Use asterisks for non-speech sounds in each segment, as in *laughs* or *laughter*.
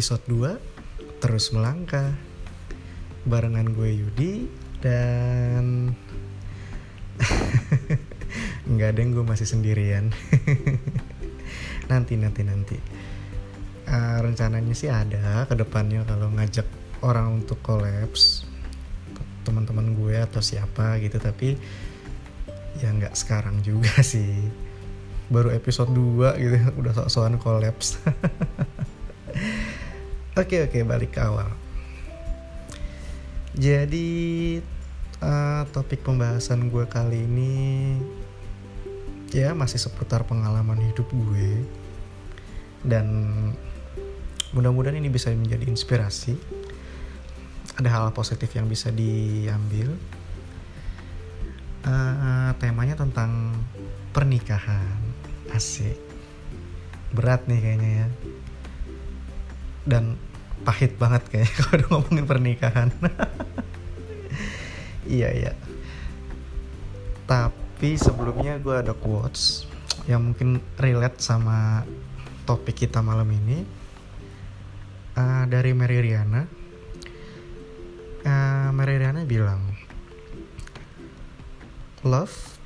episode 2 terus melangkah. Barengan gue Yudi dan *laughs* nggak ada yang gue masih sendirian. *laughs* Nanti nanti nanti. Uh, rencananya sih ada ke depannya kalau ngajak orang untuk kolaps teman-teman gue atau siapa gitu tapi ya nggak sekarang juga *laughs* sih. Baru episode 2 gitu udah sok-sokan kolaps oke oke balik ke awal. Jadi uh, topik pembahasan gue kali ini ya masih seputar pengalaman hidup gue. Dan mudah-mudahan ini bisa menjadi inspirasi. Ada hal positif yang bisa diambil. Uh, temanya tentang pernikahan. Asik. Berat nih kayaknya ya. Dan pahit banget kayaknya *laughs* kalau udah ngomongin pernikahan. *laughs* Iya iya. Tapi sebelumnya gue ada quotes yang mungkin relate sama topik kita malam ini. Uh, dari Mary Riana. Uh, Mary Riana bilang love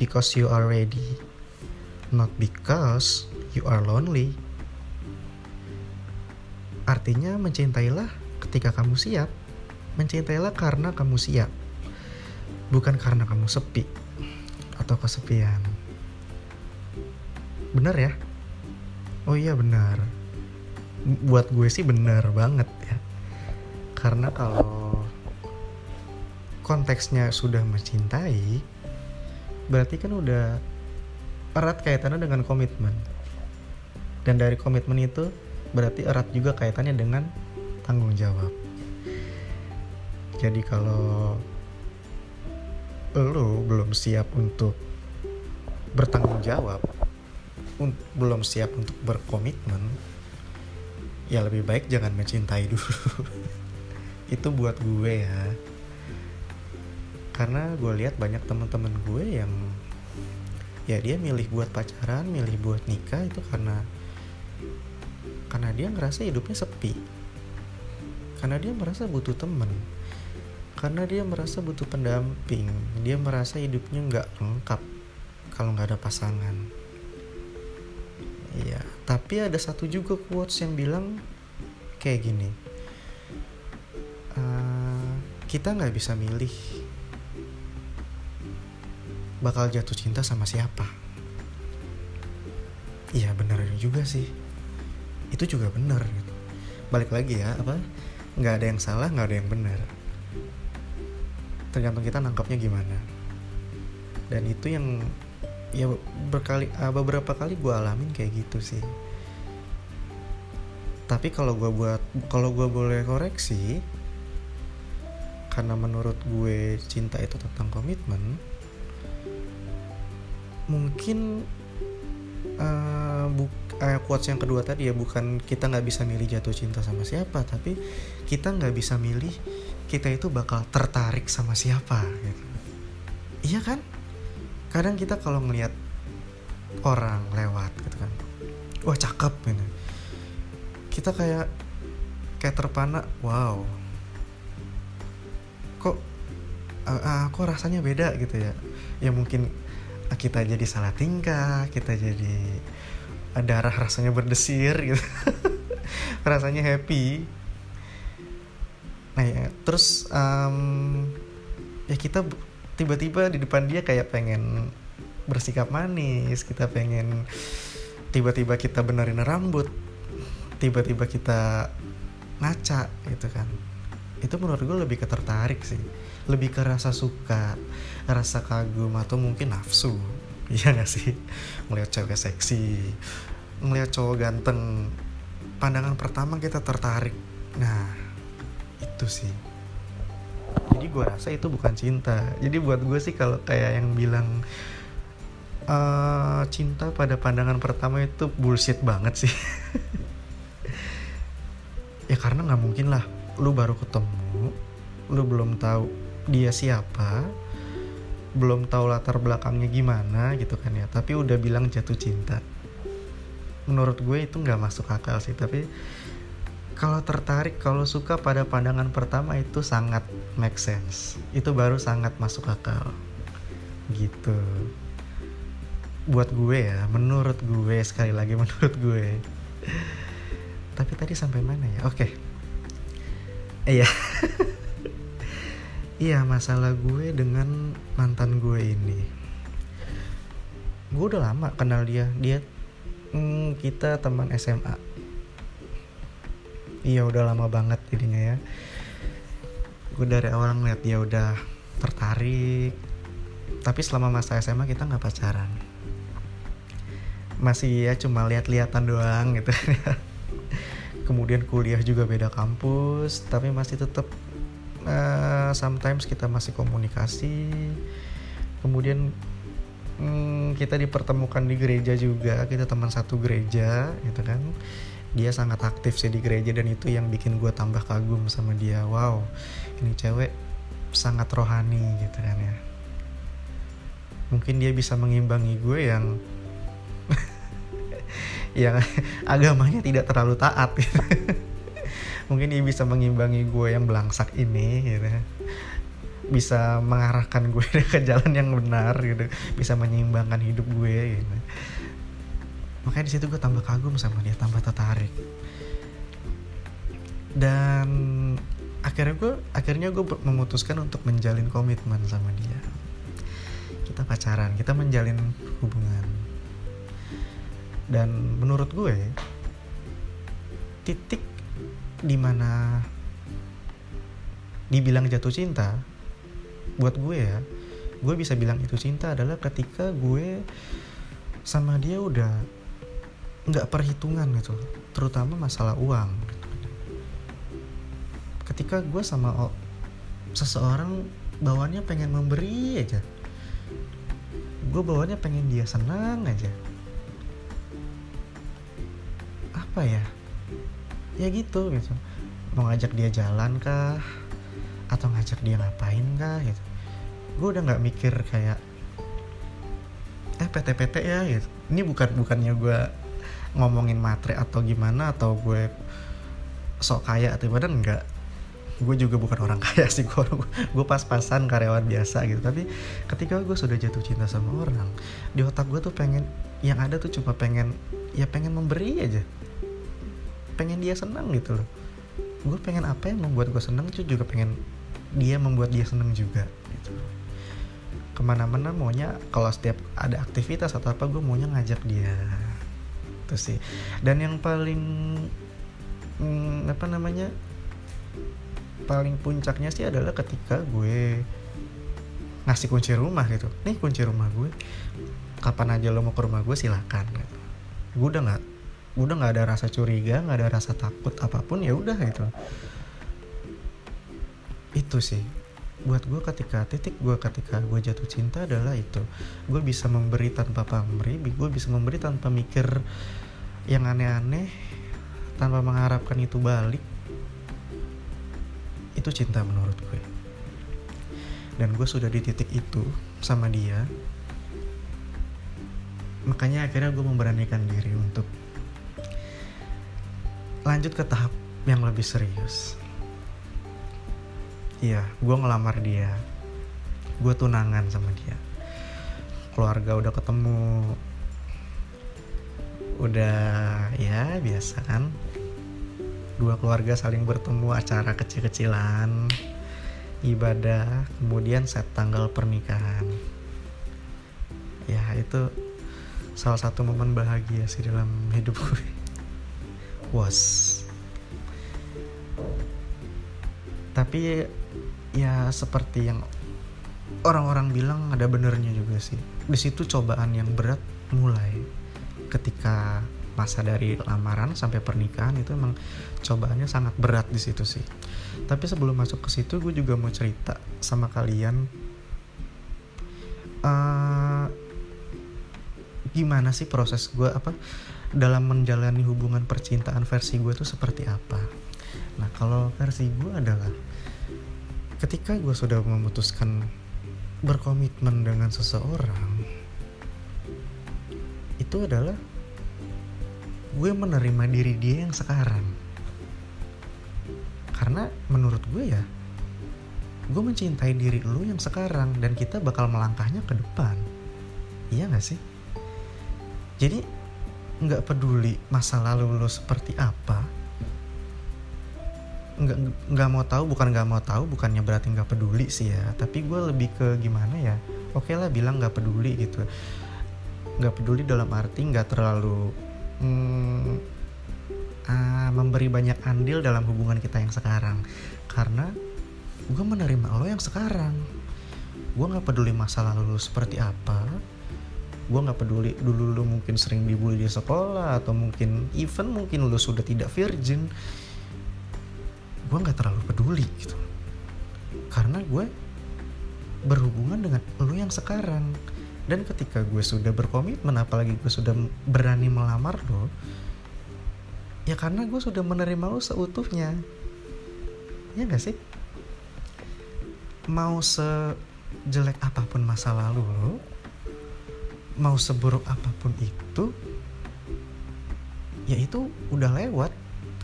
because you are ready not because you are lonely Artinya mencintailah ketika kamu siap. Mencintailah karena kamu siap. Bukan karena kamu sepi atau kesepian. Bener ya? Oh iya benar. Buat gue sih benar banget ya. Karena kalau konteksnya sudah mencintai, berarti kan udah erat kaitannya dengan komitmen. Dan dari komitmen itu berarti erat juga kaitannya dengan tanggung jawab. Jadi kalau lo belum siap untuk bertanggung jawab, belum siap untuk berkomitmen, ya lebih baik jangan mencintai dulu. *laughs* Itu buat gue ya. Karena gue lihat banyak teman-teman gue yang ya dia milih buat pacaran, milih buat nikah itu karena karena dia ngerasa hidupnya sepi. Karena dia merasa butuh temen. Karena dia merasa butuh pendamping. Dia merasa hidupnya nggak lengkap kalau nggak ada pasangan. Iya, tapi ada satu juga quotes yang bilang kayak gini. Uh, kita nggak bisa milih bakal jatuh cinta sama siapa. Iya benar juga sih itu juga benar gitu. Balik lagi ya apa nggak ada yang salah nggak ada yang benar. Tergantung kita nangkapnya gimana. Dan itu yang ya berkali ah, beberapa kali gue alamin kayak gitu sih. Tapi kalau gue buat kalau gue boleh koreksi karena menurut gue cinta itu tentang komitmen mungkin uh, bu uh, quotes yang kedua tadi ya bukan kita nggak bisa milih jatuh cinta sama siapa tapi kita nggak bisa milih kita itu bakal tertarik sama siapa gitu. Iya kan? Kadang kita kalau ngelihat orang lewat gitu kan. Wah cakep gitu. Kita kayak kayak terpana wow kok uh, uh, rasanya beda gitu ya. Ya mungkin kita jadi salah tingkah kita jadi darah rasanya berdesir gitu. *laughs* Rasanya happy. Nah ya terus um, ya kita tiba-tiba di depan dia kayak pengen bersikap manis kita pengen tiba-tiba kita benerin rambut tiba-tiba kita ngaca gitu kan. Itu menurut gue lebih ketertarik sih. Lebih ke rasa suka rasa kagum atau mungkin nafsu iya gak sih? Melihat cewek seksi ngelihat cowok ganteng pandangan pertama kita tertarik. Nah itu sih. Jadi gue rasa itu bukan cinta. Jadi buat gue sih kalau kayak yang bilang uh, cinta pada pandangan pertama itu bullshit banget sih. *laughs* Ya karena nggak mungkin lah lu baru ketemu lu belum tahu dia siapa belum tahu latar belakangnya gimana gitu kan ya. Tapi udah bilang jatuh cinta. Menurut gue itu nggak masuk akal sih tapi kalau tertarik kalau suka pada pandangan pertama itu sangat make sense. Itu baru sangat masuk akal. Gitu. Buat gue ya menurut gue sekali lagi menurut gue. Tapi tadi sampai mana ya? Oke. Iya *laughs* iya masalah gue dengan mantan gue ini. Gue udah lama kenal dia. Dia hmm, kita teman SMA iya udah lama banget jadinya ya. Gue dari awal ngeliat dia udah tertarik. Tapi selama masa SMA kita nggak pacaran. Masih ya cuma lihat-lihatan doang gitu. *laughs* Kemudian kuliah juga beda kampus tapi masih tetap uh, sometimes kita masih komunikasi. Kemudian hmm, kita dipertemukan di gereja juga. Kita teman satu gereja gitu kan. Dia sangat aktif sih di gereja dan itu yang bikin gue tambah kagum sama dia. Wow ini cewek sangat rohani gitu kan ya. Mungkin dia bisa mengimbangi gue yang *laughs* yang agamanya tidak terlalu taat gitu. Mungkin dia bisa mengimbangi gue yang belangsak ini gitu. Bisa mengarahkan gue *laughs* ke jalan yang benar gitu. Bisa menyeimbangkan hidup gue gitu. Makanya di situ gue tambah kagum sama dia tambah tertarik. Dan akhirnya gue akhirnya gue memutuskan untuk menjalin komitmen sama dia. Kita pacaran kita menjalin hubungan. Dan menurut gue titik di mana dibilang jatuh cinta buat gue ya gue bisa bilang itu cinta adalah ketika gue sama dia udah nggak perhitungan gitu terutama masalah uang. Ketika gue sama seseorang bawaannya pengen memberi aja gue bawaannya pengen dia senang aja. Apa ya ya gitu gitu. Mau ngajak dia jalan kah? Atau ngajak dia ngapain kah gitu. Gue udah nggak mikir kayak eh PT-PT ya gitu. Ini bukan bukannya gue ngomongin matre atau gimana atau gue sok kaya atau gimana enggak gue juga bukan orang *laughs* kaya sih gue gue pas-pasan karyawan biasa gitu. Tapi ketika gue sudah jatuh cinta sama orang di otak gue tuh pengen yang ada tuh cuma pengen ya pengen memberi aja pengen dia senang gitu loh. Gue pengen apa yang membuat gue senang itu juga pengen dia membuat dia senang juga gitu ke mana-mana maunya kalau setiap ada aktivitas atau apa gue maunya ngajak dia. Itu sih. Dan yang paling hmm, apa namanya paling puncaknya sih adalah ketika gue ngasih kunci rumah gitu. Nih kunci rumah gue. Kapan aja lo mau ke rumah gue silakan gitu. Gue udah nggak udah nggak ada rasa curiga nggak ada rasa takut apa pun ya udah gitu. Itu sih. Buat gue ketika titik gue ketika gue jatuh cinta adalah itu. Gue bisa memberi tanpa pamrih gue bisa memberi tanpa mikir yang aneh-aneh tanpa mengharapkan itu balik. Itu cinta menurut gue. Dan gue sudah di titik itu sama dia. Makanya akhirnya gue memberanikan diri untuk lanjut ke tahap yang lebih serius. Iya gue ngelamar dia. Gue tunangan sama dia. Keluarga udah ketemu. Udah ya biasa kan? Dua keluarga saling bertemu acara kecil-kecilan ibadah kemudian set tanggal pernikahan. Ya itu salah satu momen bahagia sih dalam hidup gue was. Tapi ya seperti yang orang-orang bilang ada benernya juga sih. Di situ cobaan yang berat mulai ketika masa dari lamaran sampai pernikahan itu emang cobaannya sangat berat di situ sih. Tapi sebelum masuk ke situ gue juga mau cerita sama kalian uh, gimana sih proses gue apa dalam menjalani hubungan percintaan versi gue tuh seperti apa. Nah kalau versi gue adalah ketika gue sudah memutuskan berkomitmen dengan seseorang itu adalah gue menerima diri dia yang sekarang. Karena menurut gue ya gue mencintai diri lu yang sekarang dan kita bakal melangkahnya ke depan. Iya gak sih? Jadi nggak peduli masa lalu lu seperti apa. Nggak nggak mau tahu bukan nggak mau tahu bukannya berarti nggak peduli sih ya. Tapi gue lebih ke gimana ya? Oke lah bilang nggak peduli gitu. Nggak peduli dalam arti nggak terlalu hmm, uh, memberi banyak andil dalam hubungan kita yang sekarang. Karena gue menerima lo yang sekarang. Gue nggak peduli masa lalu lo seperti apa gue nggak peduli dulu lo mungkin sering dibully di sekolah atau mungkin even mungkin lo sudah tidak virgin gue nggak terlalu peduli gitu. Karena gue berhubungan dengan lo yang sekarang. Dan ketika gue sudah berkomitmen apalagi gue sudah berani melamar lo ya karena gue sudah menerima lo seutuhnya. Ya gak sih? Mau sejelek apa pun masa lalu lo mau seburuk apa pun itu ya itu udah lewat.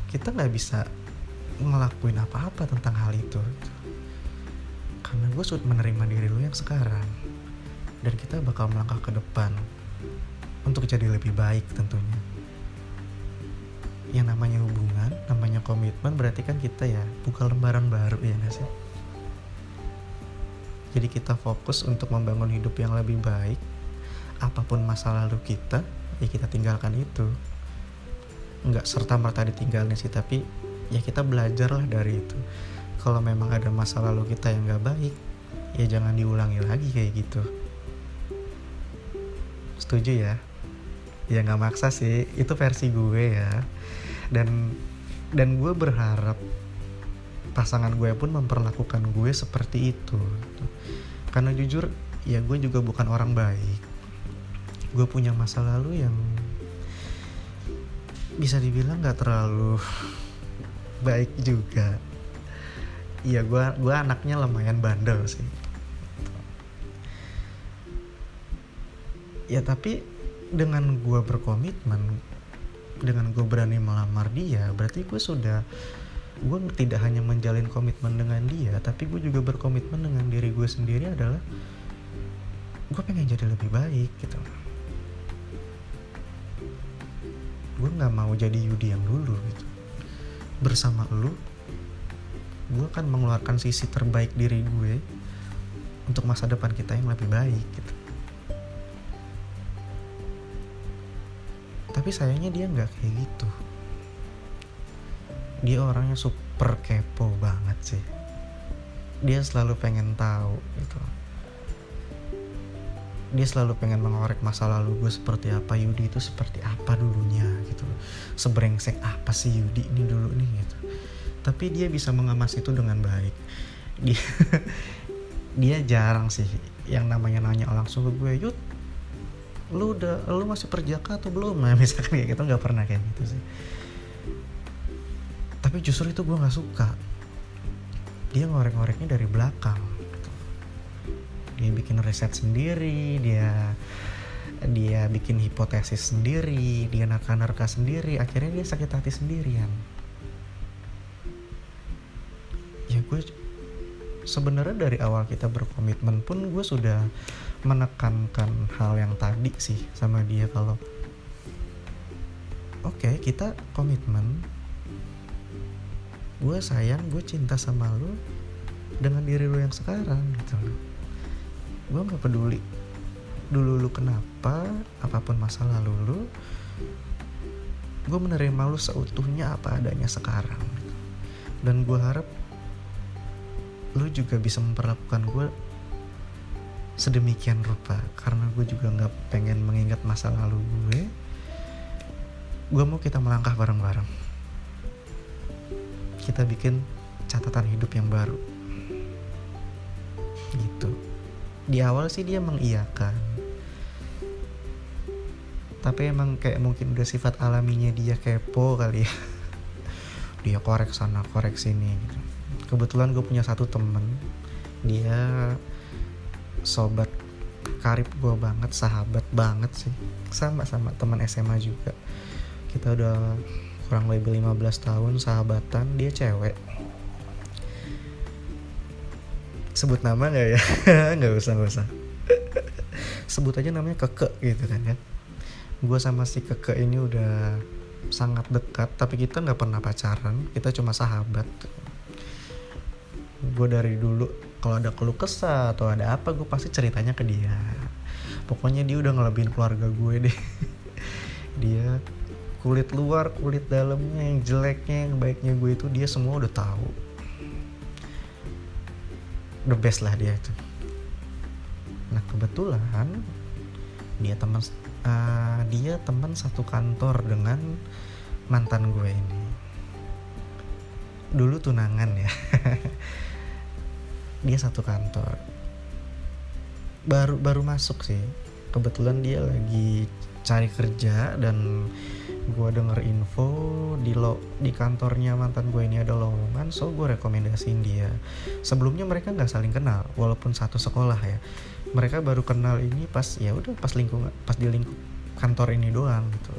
Kita nggak bisa ngelakuin apa-apa tentang hal itu. Karena gue sudah menerima diri lu yang sekarang. Dan kita bakal melangkah ke depan untuk jadi lebih baik tentunya. Yang namanya hubungan namanya komitmen berarti kan kita ya buka lembaran baru ya gak sih? Jadi kita fokus untuk membangun hidup yang lebih baik apa pun masa lalu kita ya kita tinggalkan itu. Nggak serta merta ditinggalin sih tapi ya kita belajar lah dari itu. Kalau memang ada masa lalu kita yang gak baik ya jangan diulangi lagi kayak gitu. Setuju ya? Ya nggak maksa sih itu versi gue ya. Dan dan gue berharap pasangan gue pun memperlakukan gue seperti itu karena jujur ya gue juga bukan orang baik gue punya masa lalu yang bisa dibilang gak terlalu baik juga. Iya gue gua anaknya lumayan bandel sih. Ya tapi dengan gue berkomitmen dengan gue berani melamar dia berarti gue sudah gue tidak hanya menjalin komitmen dengan dia tapi gue juga berkomitmen dengan diri gue sendiri adalah gue pengen jadi lebih baik gitu gue nggak mau jadi Yudi yang dulu gitu. Bersama lu gue akan mengeluarkan sisi terbaik diri gue untuk masa depan kita yang lebih baik gitu. Tapi sayangnya dia nggak kayak gitu. Dia orangnya super kepo banget sih. Dia selalu pengen tahu gitu dia selalu pengen mengorek masa lalu gue seperti apa Yudi itu seperti apa dulunya gitu sebrengsek apa sih Yudi ini dulu nih gitu. Tapi dia bisa mengemas itu dengan baik. Dia *laughs* dia jarang sih yang namanya nanya langsung ke gue Yud lu udah lu masih perjaka atau belum? Nah *laughs* misalkan kayak gitu nggak pernah kayak gitu sih. Tapi justru itu gue nggak suka. Dia ngorek-ngoreknya dari belakang dia bikin riset sendiri dia dia bikin hipotesis sendiri dia nerka-nerka sendiri akhirnya dia sakit hati sendirian. Ya gue sebenarnya dari awal kita berkomitmen pun gue sudah menekankan hal yang tadi sih sama dia kalau oke okay, kita komitmen. Gue sayang gue cinta sama lo dengan diri lo yang sekarang gitu gue nggak peduli dulu lu kenapa apa pun masa lalu lu gue menerima lu seutuhnya apa adanya sekarang. Dan gue harap lu juga bisa memperlakukan gue sedemikian rupa karena gue juga nggak pengen mengingat masa lalu gue. Gue mau kita melangkah bareng-bareng. Kita bikin catatan hidup yang baru di awal sih dia mengiyakan. Tapi emang kayak mungkin udah sifat alaminya dia kepo kali ya. *laughs* Dia korek sana korek sini gitu. Kebetulan gue punya satu temen. Dia sobat karib gue banget sahabat banget sih. Sama sama teman SMA juga. Kita udah kurang lebih 15 tahun sahabatan dia cewek sebut nama nggak ya? *laughs* Nggak usah nggak usah. *laughs* Sebut aja namanya keke gitu kan ya gue sama si keke ini udah sangat dekat tapi kita nggak pernah pacaran kita cuma sahabat. Gue dari dulu kalau ada keluh kesah atau ada apa gue pasti ceritanya ke dia. Pokoknya dia udah ngelebihin keluarga gue deh. *laughs* Dia kulit luar kulit dalamnya yang jeleknya yang baiknya gue itu dia semua udah tahu the best lah dia itu. Nah kebetulan dia teman uh, dia teman satu kantor dengan mantan gue ini. Dulu tunangan ya. *laughs* Dia satu kantor. Baru baru masuk sih. Kebetulan dia lagi cari kerja dan gue denger info di lo di kantornya mantan gue ini ada lowongan so gue rekomendasiin dia. Sebelumnya mereka nggak saling kenal walaupun satu sekolah ya. Mereka baru kenal ini pas ya udah pas lingkungan pas di lingkup kantor ini doang gitu.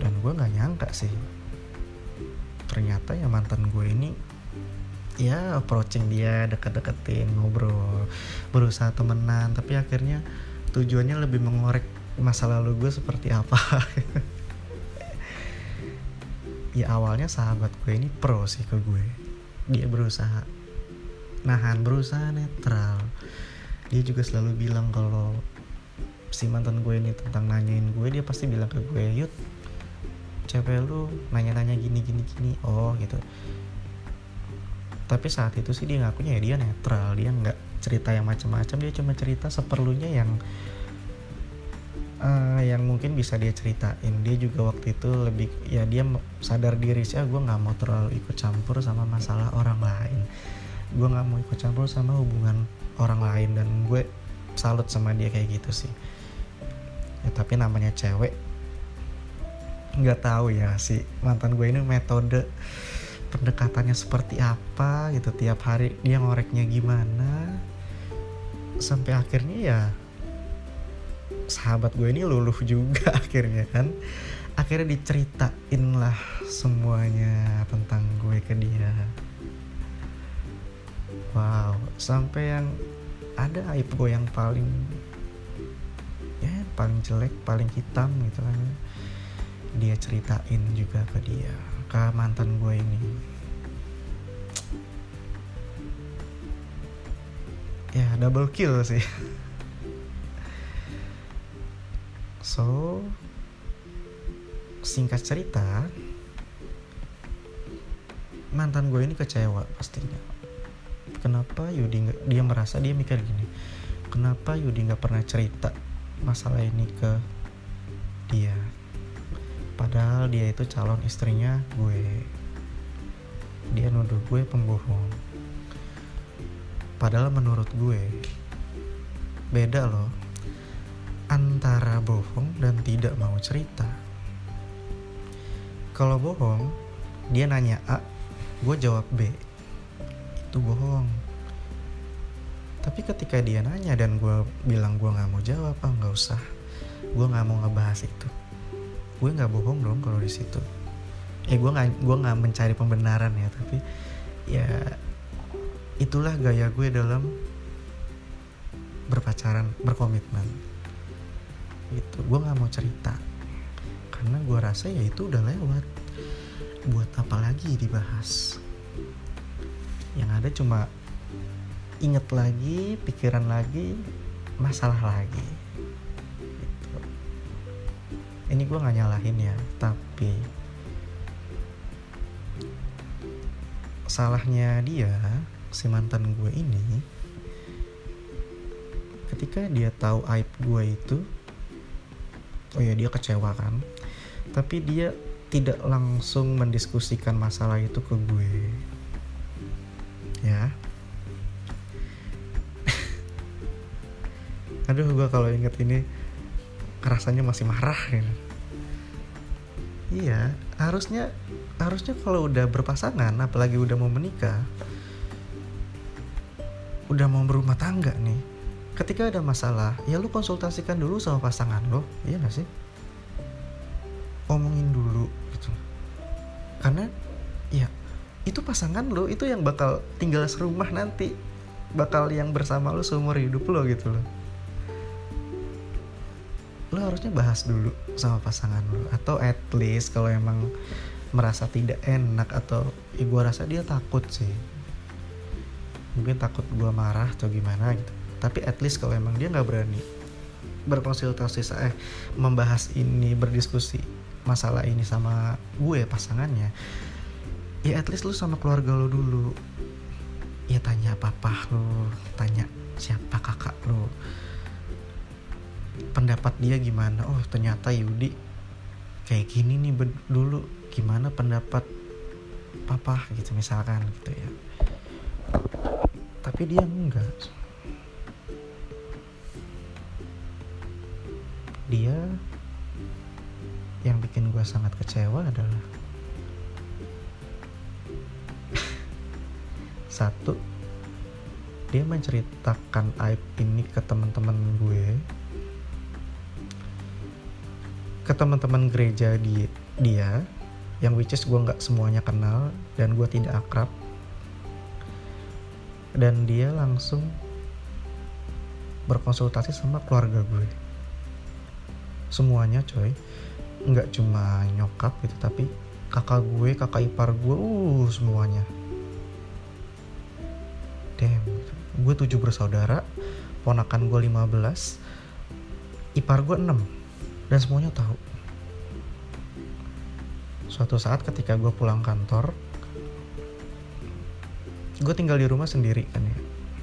Dan gue nggak nyangka sih ternyata ya mantan gue ini ya approaching dia deket-deketin ngobrol berusaha temenan tapi akhirnya tujuannya lebih mengorek masa lalu gue seperti apa? Ya awalnya sahabat gue ini pro sih ke gue. Dia berusaha nahan berusaha netral. Dia juga selalu bilang kalau si mantan gue ini tentang nanyain gue dia pasti bilang ke gue yuk cewek lu nanya-nanya gini gini gini. Oh gitu. Tapi saat itu sih dia ngakunya ya dia netral dia nggak cerita yang macam-macam dia cuma cerita seperlunya yang uh, yang mungkin bisa dia ceritain. Dia juga waktu itu lebih ya dia sadar diri sih ah, gue nggak mau terlalu ikut campur sama masalah orang lain. Gue nggak mau ikut campur sama hubungan orang lain. Dan gue salut sama dia kayak gitu sih. Ya, tapi namanya cewek nggak tahu ya si mantan gue ini metode pendekatannya seperti apa gitu. Tiap hari dia ngoreknya gimana. Sampai akhirnya ya sahabat gue ini luluh juga *laughs* akhirnya kan. Akhirnya diceritain lah semuanya tentang gue ke dia. Wow sampai yang ada aib gue yang paling ya paling jelek paling hitam gitu kan. Dia ceritain juga ke dia ke mantan gue ini. Ya double kill sih *laughs* So, singkat cerita, mantan gue ini kecewa pastinya. Kenapa Yudi gak, dia merasa dia mikir gini, kenapa Yudi nggak pernah cerita masalah ini ke dia? Padahal dia itu calon istrinya gue. Dia nuduh gue pembohong. Padahal menurut gue beda loh antara bohong dan tidak mau cerita. Kalau bohong, dia nanya A, gue jawab B. Itu bohong. Tapi ketika dia nanya dan gue bilang gue nggak mau jawab, ah nggak usah. Gue nggak mau ngebahas itu. Gue nggak bohong dong kalau di situ. Eh gue nggak gue nggak mencari pembenaran ya, tapi ya itulah gaya gue dalam berpacaran, berkomitmen gitu. Gue nggak mau cerita. Karena gue rasa ya itu udah lewat. Buat apa lagi dibahas? Yang ada cuma inget lagi pikiran lagi masalah lagi. Gitu. ini gue nggak nyalahin ya tapi salahnya dia si mantan gue ini ketika dia tahu aib gue itu oh ya dia kecewa kan? Tapi dia tidak langsung mendiskusikan masalah itu ke gue. Ya. *laughs* Aduh gue kalau inget ini rasanya masih marah ya. Iya harusnya harusnya kalau udah berpasangan apalagi udah mau menikah udah mau berumah tangga nih ketika ada masalah ya lu konsultasikan dulu sama pasangan lo iya gak sih? Omongin dulu gitu. Karena ya itu pasangan lo itu yang bakal tinggal serumah nanti. Bakal yang bersama lo seumur hidup lo gitu loh. Lo harusnya bahas dulu sama pasangan lo atau at least kalau emang merasa tidak enak atau ya gue rasa dia takut sih. Mungkin takut gue marah atau gimana gitu tapi at least kalau emang dia nggak berani berkonsultasi saya membahas ini berdiskusi masalah ini sama gue pasangannya ya at least lu sama keluarga lo dulu. Ya tanya papa lo tanya siapa kakak lo pendapat dia gimana? Oh ternyata Yudi kayak gini nih dulu. Gimana pendapat papa? Gitu misalkan gitu ya. Tapi dia enggak dia yang bikin gue sangat kecewa adalah *laughs* satu dia menceritakan aib ini ke teman-teman gue ke teman-teman gereja di dia yang which is gue nggak semuanya kenal dan gue tidak akrab. Dan dia langsung berkonsultasi sama keluarga gue semuanya coy. Nggak cuma nyokap gitu tapi kakak gue kakak ipar gue uh semuanya. Damn gue tujuh bersaudara ponakan gue 15 ipar gue 6 dan semuanya tahu. Suatu saat ketika gue pulang kantor gue tinggal di rumah sendiri kan ya.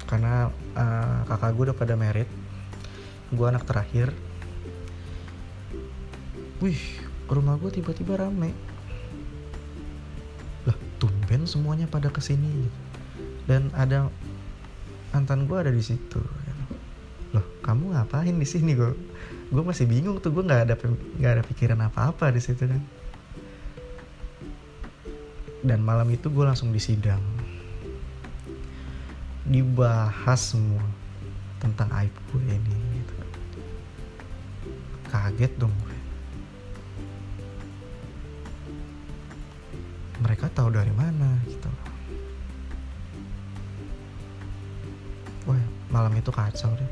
Karena uh, kakak gue udah pada merit gue anak terakhir wih rumah gue tiba-tiba rame. Lah tumben semuanya pada ke sini. Dan ada mantan gue ada di situ loh kamu ngapain di sini gue gue masih bingung tuh gue nggak ada nggak ada pikiran apa-apa di situ kan. Dan malam itu gue langsung disidang dibahas semua tentang aib gue ini gitu. kaget dong tahu dari mana gitu. Wah malam itu kacau deh.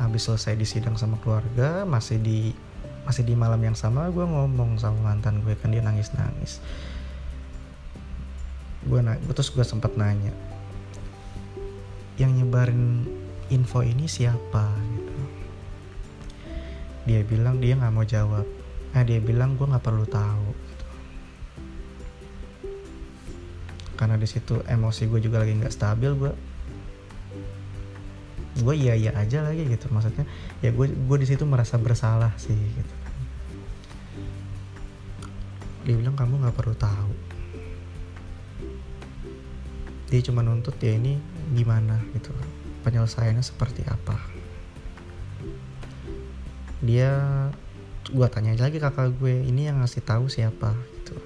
Habis selesai disidang sama keluarga masih di masih di malam yang sama gue ngomong sama mantan gue kan dia nangis nangis gue na terus gue sempat nanya yang nyebarin info ini siapa? Gitu. Dia bilang dia nggak mau jawab nah dia bilang gue nggak perlu tahu gitu. karena di situ emosi gue juga lagi nggak stabil gue gue iya iya aja lagi gitu. Maksudnya ya gue gue di situ merasa bersalah sih gitu. Dia bilang kamu nggak perlu tahu. Dia cuma nuntut ya ini gimana gitu. Penyelesaiannya seperti apa. Dia gue tanya lagi kakak gue ini yang ngasih tahu siapa? Gitu.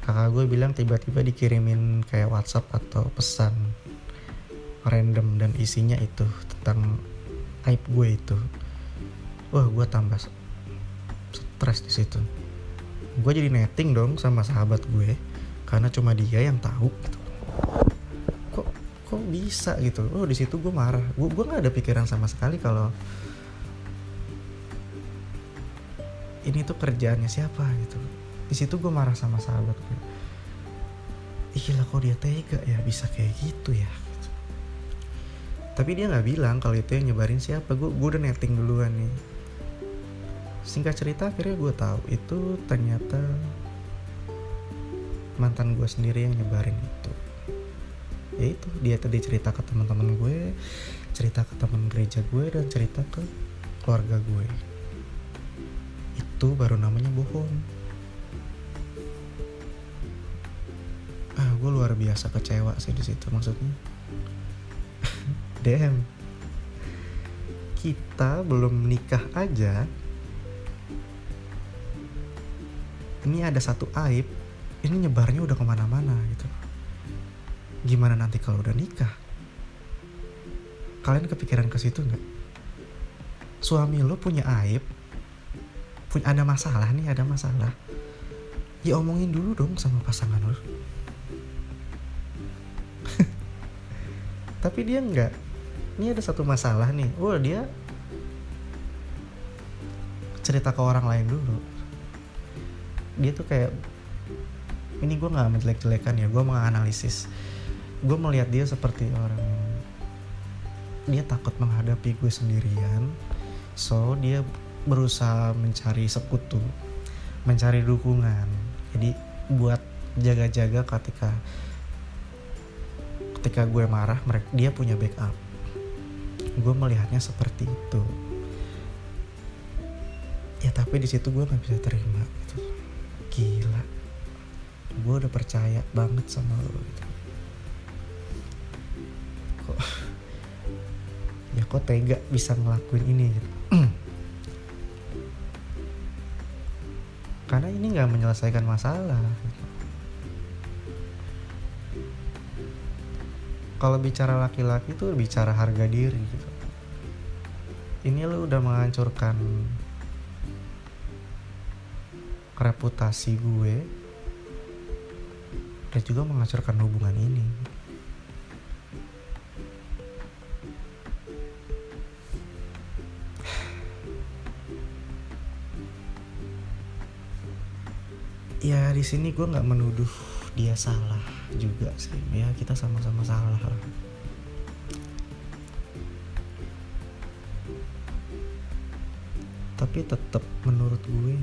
Kakak gue bilang tiba-tiba dikirimin kayak WhatsApp atau pesan random dan isinya itu tentang aib gue itu. Wah gue tambah stres di situ. Gue jadi netting dong sama sahabat gue karena cuma dia yang tahu gitu. Kok kok bisa gitu? Oh di situ gue marah. Gue gue nggak ada pikiran sama sekali kalau ini tuh kerjaannya siapa? Gitu. Di situ gue marah sama sahabat gue lah kok dia tega ya? Bisa kayak gitu ya? Tapi dia nggak bilang kalau itu yang nyebarin siapa. Gue gue udah netting duluan nih. Singkat cerita akhirnya gue tahu itu ternyata mantan gue sendiri yang nyebarin itu. Ya itu dia tadi cerita ke teman-teman gue cerita ke teman gereja gue dan cerita ke keluarga gue itu baru namanya bohong. Ah gue luar biasa kecewa sih di situ maksudnya. *laughs* Damn. Kita belum nikah aja. Ini ada satu aib ini nyebarnya udah ke mana-mana gitu. Gimana nanti kalau udah nikah? Kalian kepikiran ke situ nggak? Suami lo punya aib punya ada masalah nih ada masalah. Ya omongin dulu dong sama pasangan lo *laughs* tapi dia nggak. Ini ada satu masalah nih. Oh dia cerita ke orang lain dulu. Dia tuh kayak ini gue nggak menjelek-jelekan ya gue menganalisis. Gue melihat dia seperti orang. Dia takut menghadapi gue sendirian. So dia berusaha mencari sekutu mencari dukungan. Jadi buat jaga-jaga ketika ketika gue marah mereka dia punya backup. Gue melihatnya seperti itu. Ya tapi di situ gue nggak bisa terima gitu. Gila. Gue udah percaya banget sama lo gitu. Kok ya kok tega bisa ngelakuin ini gitu karena ini nggak menyelesaikan masalah. Kalau bicara laki-laki tuh bicara harga diri gitu. Ini lo udah menghancurkan reputasi gue dan juga menghancurkan hubungan ini ya di sini gue nggak menuduh dia salah juga sih. Ya kita sama-sama salah lah. Tapi tetap menurut gue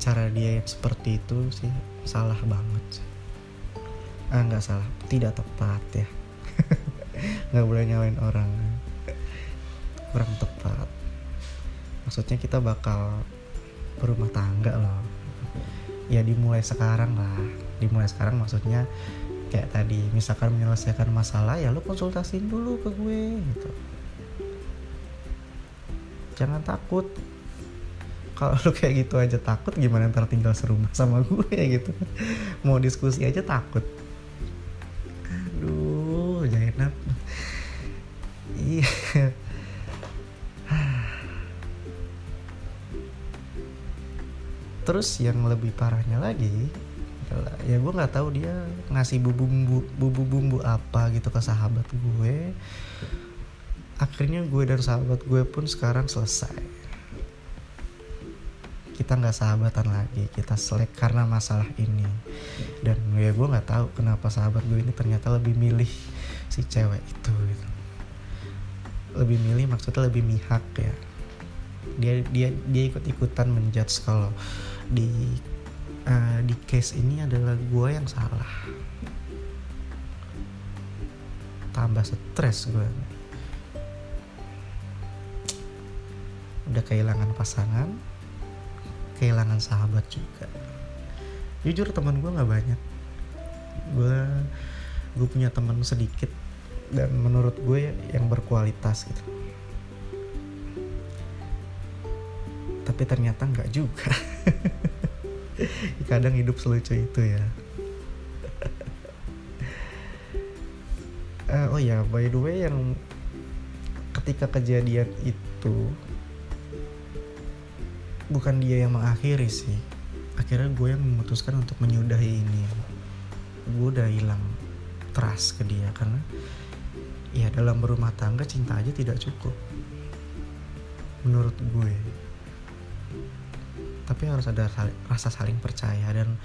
cara dia yang seperti itu sih salah banget ah nggak salah. Tidak tepat ya. *laughs* Nggak boleh nyalain orang. Kurang tepat. Maksudnya kita bakal berumah tangga loh ya dimulai sekarang lah. Dimulai sekarang maksudnya kayak tadi misalkan menyelesaikan masalah ya lo konsultasiin dulu ke gue gitu. Jangan takut. Kalau lo kayak gitu aja takut gimana ntar tinggal serumah sama gue *laughs* gitu. Mau diskusi aja takut. Aduh jangan iya terus yang lebih parahnya lagi ya gue nggak tahu dia ngasih bumbu bumbu bumbu apa gitu ke sahabat gue. Akhirnya gue dan sahabat gue pun sekarang selesai. Kita nggak sahabatan lagi kita selek karena masalah ini. Dan ya gue nggak tahu kenapa sahabat gue ini ternyata lebih milih si cewek itu gitu. Lebih milih maksudnya lebih mihak ya. Dia dia dia ikut ikutan menjudge kalau di uh, di case ini adalah gue yang salah. Tambah stres gue udah kehilangan pasangan kehilangan sahabat juga. Jujur teman gue nggak banyak. Gue gue punya teman sedikit dan menurut gue yang berkualitas gitu tapi ternyata nggak juga. *laughs* Kadang hidup selucu itu ya. Uh, *laughs* oh ya by the way yang ketika kejadian itu bukan dia yang mengakhiri sih. Akhirnya gue yang memutuskan untuk menyudahi ini. Gue udah hilang trust ke dia karena ya dalam berumah tangga cinta aja tidak cukup. Menurut gue tapi harus ada rasa saling percaya. Dan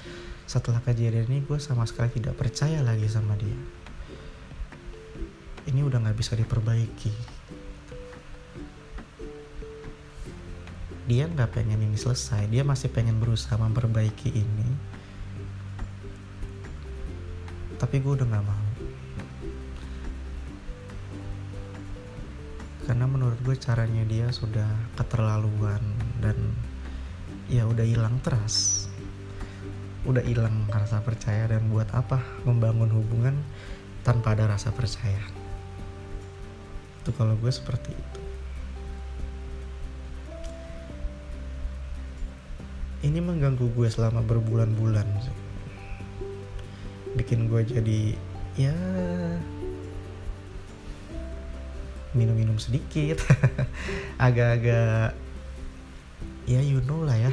setelah kejadian ini gue sama sekali tidak percaya lagi sama dia. Ini udah nggak bisa diperbaiki. Dia nggak pengen ini selesai. Dia masih pengen berusaha memperbaiki ini. Tapi gue udah nggak mau. Karena menurut gue caranya dia sudah keterlaluan dan ya udah hilang trust. Udah hilang rasa percaya dan buat apa membangun hubungan tanpa ada rasa percaya? Itu kalau gue seperti itu. Ini mengganggu gue selama berbulan-bulan bikin gue jadi ya minum-minum sedikit. *laughs* Agak-agak ya you know lah ya.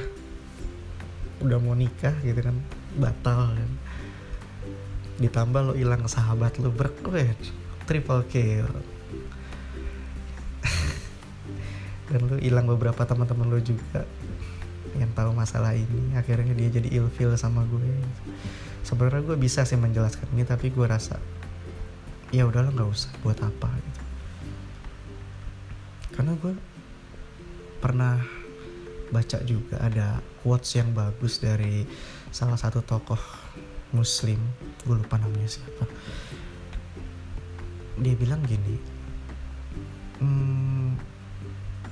Udah mau nikah gitu kan batal kan. Ditambah lo hilang sahabat lo berkwet triple kill *laughs* dan lo hilang beberapa teman-teman lo juga yang tahu masalah ini. Akhirnya dia jadi ilfil sama gue. Sebenarnya gue bisa sih menjelaskan ini tapi gue rasa ya udahlah nggak usah. Buat apa? Gitu. Karena gue pernah baca juga ada quotes yang bagus dari salah satu tokoh muslim. Gue lupa namanya siapa. Dia bilang gini hmm,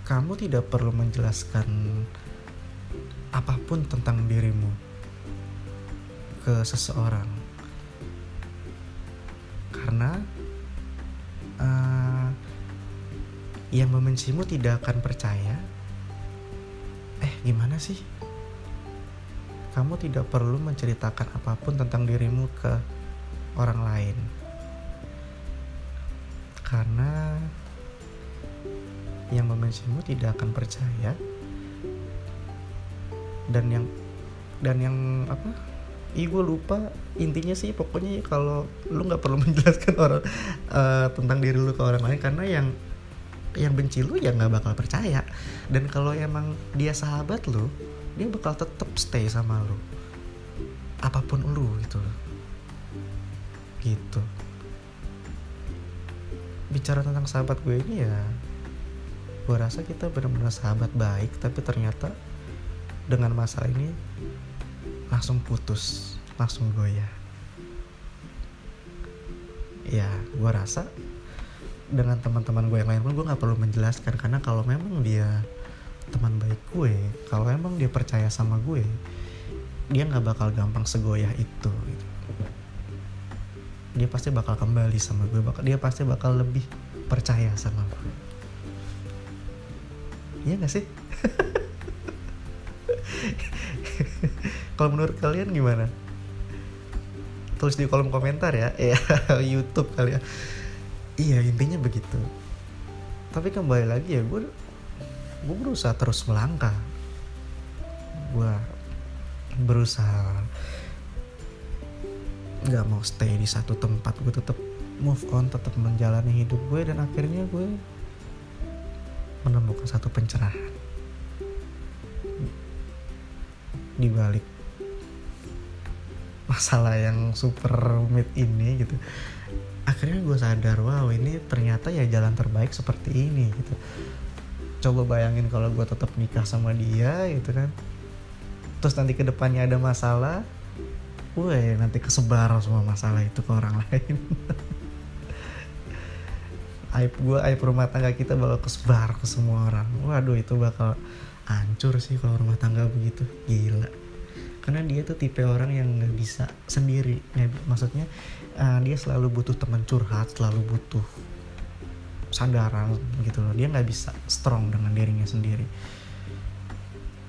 kamu tidak perlu menjelaskan apa pun tentang dirimu ke seseorang. Karena uh, yang membencimu tidak akan percaya gimana sih? Kamu tidak perlu menceritakan apa pun tentang dirimu ke orang lain. Karena yang membencimu tidak akan percaya. Dan yang dan yang apa? Ih gue lupa intinya sih. Pokoknya kalau lu nggak perlu *laughs* menjelaskan orang uh, tentang diri lu ke orang lain. Karena yang yang benci lu ya nggak bakal percaya. Dan kalau emang dia sahabat lu dia bakal tetap stay sama lu. Apa pun lu gitu. Gitu. Bicara tentang sahabat gue ini ya gue rasa kita benar-benar sahabat baik tapi ternyata dengan masalah ini langsung putus langsung goyah. Ya gue rasa dengan teman-teman gue yang lain pun gue nggak perlu menjelaskan karena kalau memang dia teman baik gue kalau emang dia percaya sama gue dia nggak bakal gampang segoyah itu gitu. dia pasti bakal kembali sama gue bakal dia pasti bakal lebih percaya sama gue. Iya gak sih? *laughs* Kalau menurut kalian gimana? Tulis di kolom komentar ya. Ya *laughs* YouTube kali ya iya intinya begitu. Tapi kembali lagi ya gue gue berusaha terus melangkah. Gue berusaha nggak mau stay di satu tempat. Gue tetap move on tetap menjalani hidup gue dan akhirnya gue menemukan satu pencerahan. Di balik masalah yang super rumit ini gitu akhirnya gue sadar wow ini ternyata ya jalan terbaik seperti ini gitu. Coba bayangin kalau gue tetap nikah sama dia gitu kan. Terus nanti ke depannya ada masalah gue nanti kesebar semua masalah itu ke orang *laughs* lain. Aib gue aib rumah tangga kita bakal kesebar ke semua orang. Waduh itu bakal hancur sih kalau rumah tangga begitu. Gila. Karena dia tuh tipe orang yang nggak bisa sendiri. Maksudnya uh, dia selalu butuh teman curhat selalu butuh sandaran gitu loh. Dia nggak bisa strong dengan dirinya sendiri.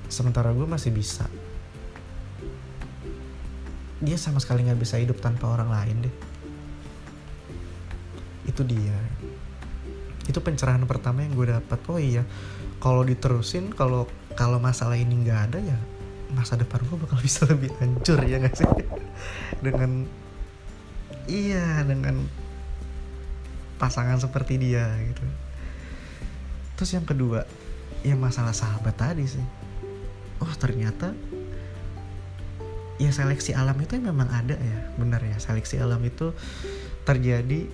Sementara gue masih bisa. Dia sama sekali nggak bisa hidup tanpa orang lain deh. Itu dia. Itu pencerahan pertama yang gue dapat oh iya kalau diterusin kalau kalau masalah ini nggak ada ya masa depan gue bakal *laughs* bisa lebih hancur ya gak sih? Dengan iya dengan pasangan seperti dia gitu. Terus yang kedua ya masalah sahabat tadi sih. Oh ternyata ya seleksi alam itu memang ada ya benar ya. Seleksi alam itu terjadi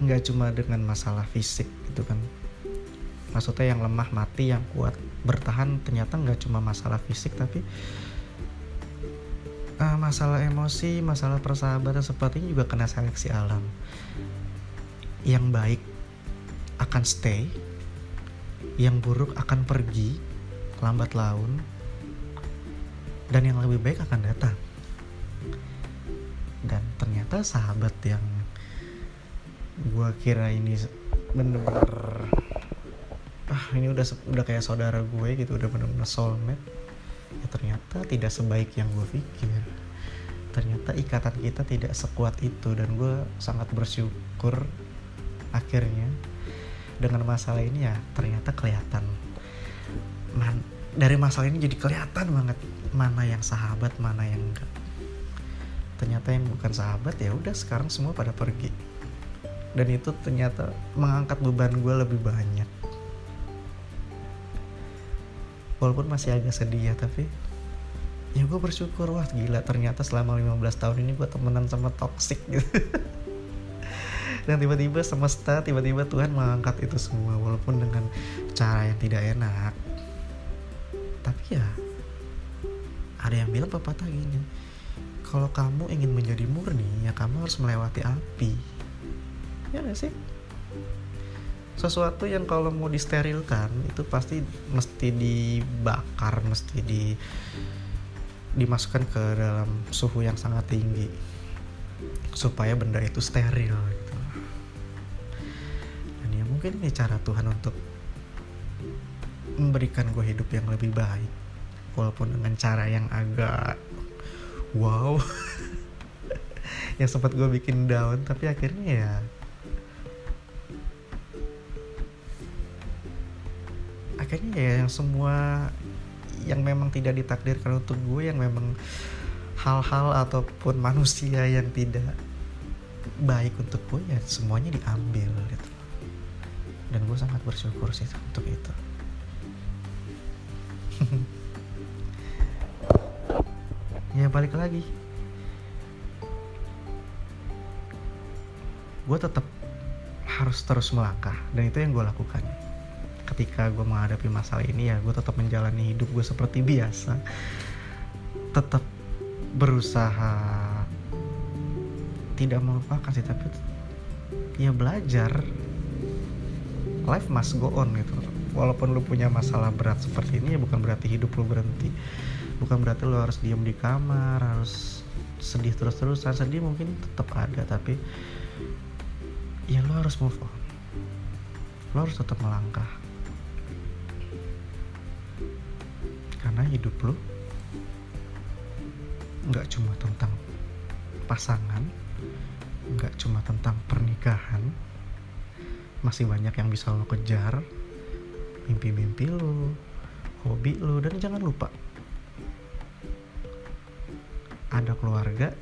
nggak cuma dengan masalah fisik gitu kan. Maksudnya yang lemah mati yang kuat bertahan ternyata nggak cuma masalah fisik tapi uh, masalah emosi masalah persahabatan seperti ini juga kena seleksi alam. Yang baik akan stay yang buruk akan pergi lambat laun dan yang lebih baik akan datang. Dan ternyata sahabat yang gua kira ini bener-bener ah ini udah udah kayak saudara gue gitu udah benar-benar soulmate ya ternyata tidak sebaik yang gue pikir. Ternyata ikatan kita tidak sekuat itu dan gue sangat bersyukur akhirnya. Dengan masalah ini ya ternyata kelihatan. Man, dari masalah ini jadi kelihatan banget mana yang sahabat mana yang enggak. Ternyata yang bukan sahabat ya udah sekarang semua pada pergi. Dan itu ternyata mengangkat beban gue lebih banyak walaupun masih agak sedih ya tapi ya gue bersyukur wah gila ternyata selama 15 tahun ini gue temenan sama toxic gitu. *laughs* Dan tiba-tiba semesta tiba-tiba Tuhan mengangkat itu semua walaupun dengan cara yang tidak enak. Tapi ya ada yang bilang pepatah gini kalau kamu ingin menjadi murni ya kamu harus melewati api. Ya gak sih sesuatu yang kalau mau disterilkan itu pasti mesti dibakar mesti di dimasukkan ke dalam suhu yang sangat tinggi. Supaya benda itu steril gitu. Dan ya mungkin ini cara Tuhan untuk memberikan gue hidup yang lebih baik. Walaupun dengan cara yang agak wow. *laughs* Yang sempat gue bikin down tapi akhirnya ya akhirnya ya yang semua yang memang tidak ditakdirkan untuk gue yang memang hal-hal ataupun manusia yang tidak baik untuk gue ya semuanya diambil gitu. Dan gue sangat bersyukur sih untuk itu. *laughs* Ya balik lagi. Gue tetap harus terus melangkah dan itu yang gue lakukan ketika gue menghadapi masalah ini ya gue tetap menjalani hidup gue seperti biasa. Tetap berusaha. Tidak melupakan sih tapi ya belajar. Life must go on gitu. Walaupun lu punya masalah berat seperti ini ya bukan berarti hidup lu berhenti. Bukan berarti lu harus diem di kamar harus sedih terus-terusan. Sedih mungkin tetap ada tapi ya lu harus move on. Lo harus tetap melangkah karena hidup lo nggak cuma tentang pasangan nggak cuma tentang pernikahan masih banyak yang bisa lo kejar mimpi-mimpi lo hobi lo dan jangan lupa ada keluarga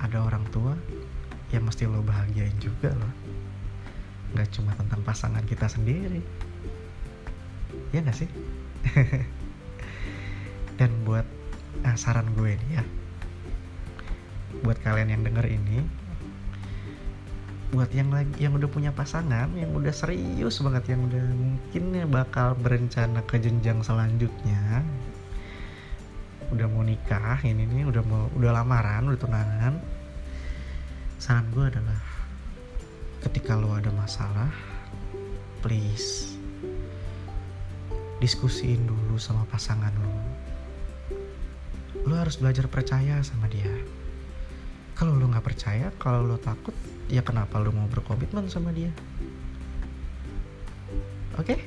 ada orang tua yang mesti lo bahagiain juga loh nggak cuma tentang pasangan kita sendiri. Ya nggak sih *laughs* dan buat nah, saran gue nih ya. Buat kalian yang denger ini buat yang lagi yang udah punya pasangan yang udah serius banget yang udah mungkin ya bakal berencana ke jenjang selanjutnya udah mau nikah ini nih udah mau udah lamaran udah tunangan saran gue adalah ketika lo ada masalah please diskusiin dulu sama pasangan lo lo harus belajar percaya sama dia. Kalau lo nggak percaya kalau lo takut ya kenapa lo mau berkomitmen sama dia? Oke? Okay?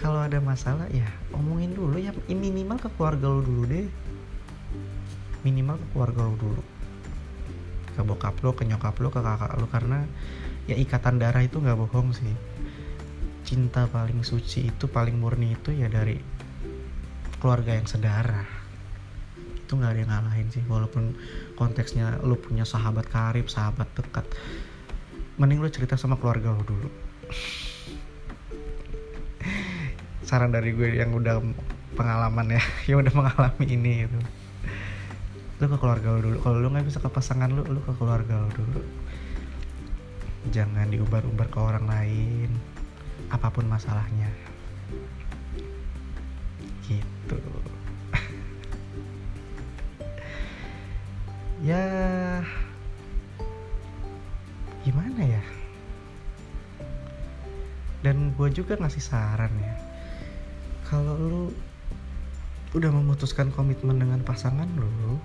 kalau ada masalah ya omongin dulu ya minimal ke keluarga lo dulu deh. Minimal ke keluarga lo dulu. Ke bokap lo ke nyokap lo ke kakak lo karena ya ikatan darah itu nggak bohong sih. Cinta paling suci itu paling murni itu ya dari keluarga yang sedarah itu nggak ada yang ngalahin sih walaupun konteksnya lu punya sahabat karib sahabat dekat. Mending lu cerita sama keluarga lu dulu. *laughs* Saran dari gue yang udah pengalaman ya *laughs* yang udah mengalami ini itu lu ke keluarga lu dulu. Kalau lu nggak bisa ke pasangan lu lu ke keluarga lu dulu. Jangan diubar-ubar ke orang lain. Apa pun masalahnya. Gitu ya gimana ya? Dan gue juga ngasih saran ya. Kalau lu udah memutuskan komitmen dengan pasangan lu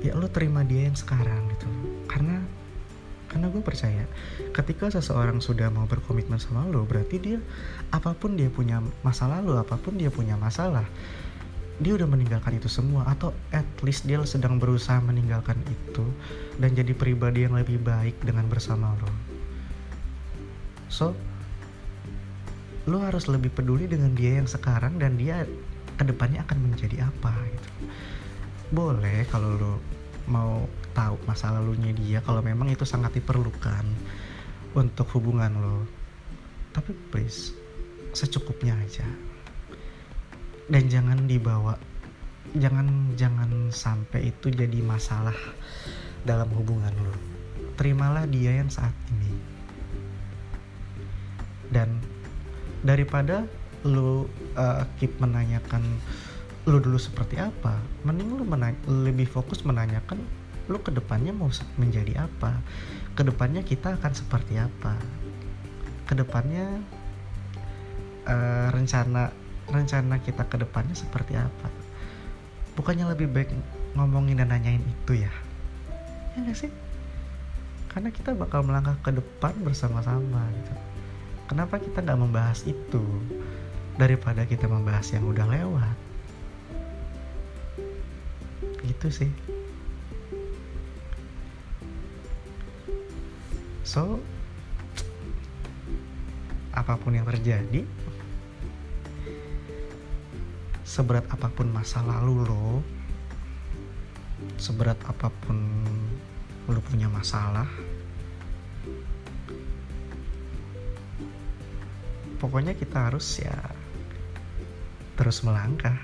ya lu terima dia yang sekarang gitu. Karena karena gue percaya ketika seseorang sudah mau berkomitmen sama lo berarti dia apa pun dia punya masa lalu apa pun dia punya masalah dia udah meninggalkan itu semua atau at least dia sedang berusaha meninggalkan itu dan jadi pribadi yang lebih baik dengan bersama lo so lo harus lebih peduli dengan dia yang sekarang dan dia ke depannya akan menjadi apa gitu. Boleh kalau lo mau tahu masa lalunya dia kalau memang itu sangat diperlukan untuk hubungan lo tapi please secukupnya aja dan jangan dibawa jangan jangan sampai itu jadi masalah dalam hubungan lo terimalah dia yang saat ini. Dan daripada lu uh, keep menanyakan lu dulu seperti apa mending lu lebih fokus menanyakan lu ke depannya mau menjadi apa. Ke depannya kita akan seperti apa. Ke depannya uh, rencana rencana kita ke depannya seperti apa? Bukannya lebih baik ngomongin dan nanyain itu ya? Ya gak sih? Karena kita bakal melangkah ke depan bersama-sama gitu. Kenapa kita nggak membahas itu daripada kita membahas yang udah lewat? Gitu sih. So apa pun yang terjadi seberat apa pun masa lalu lo seberat apa pun lo punya masalah pokoknya kita harus ya terus melangkah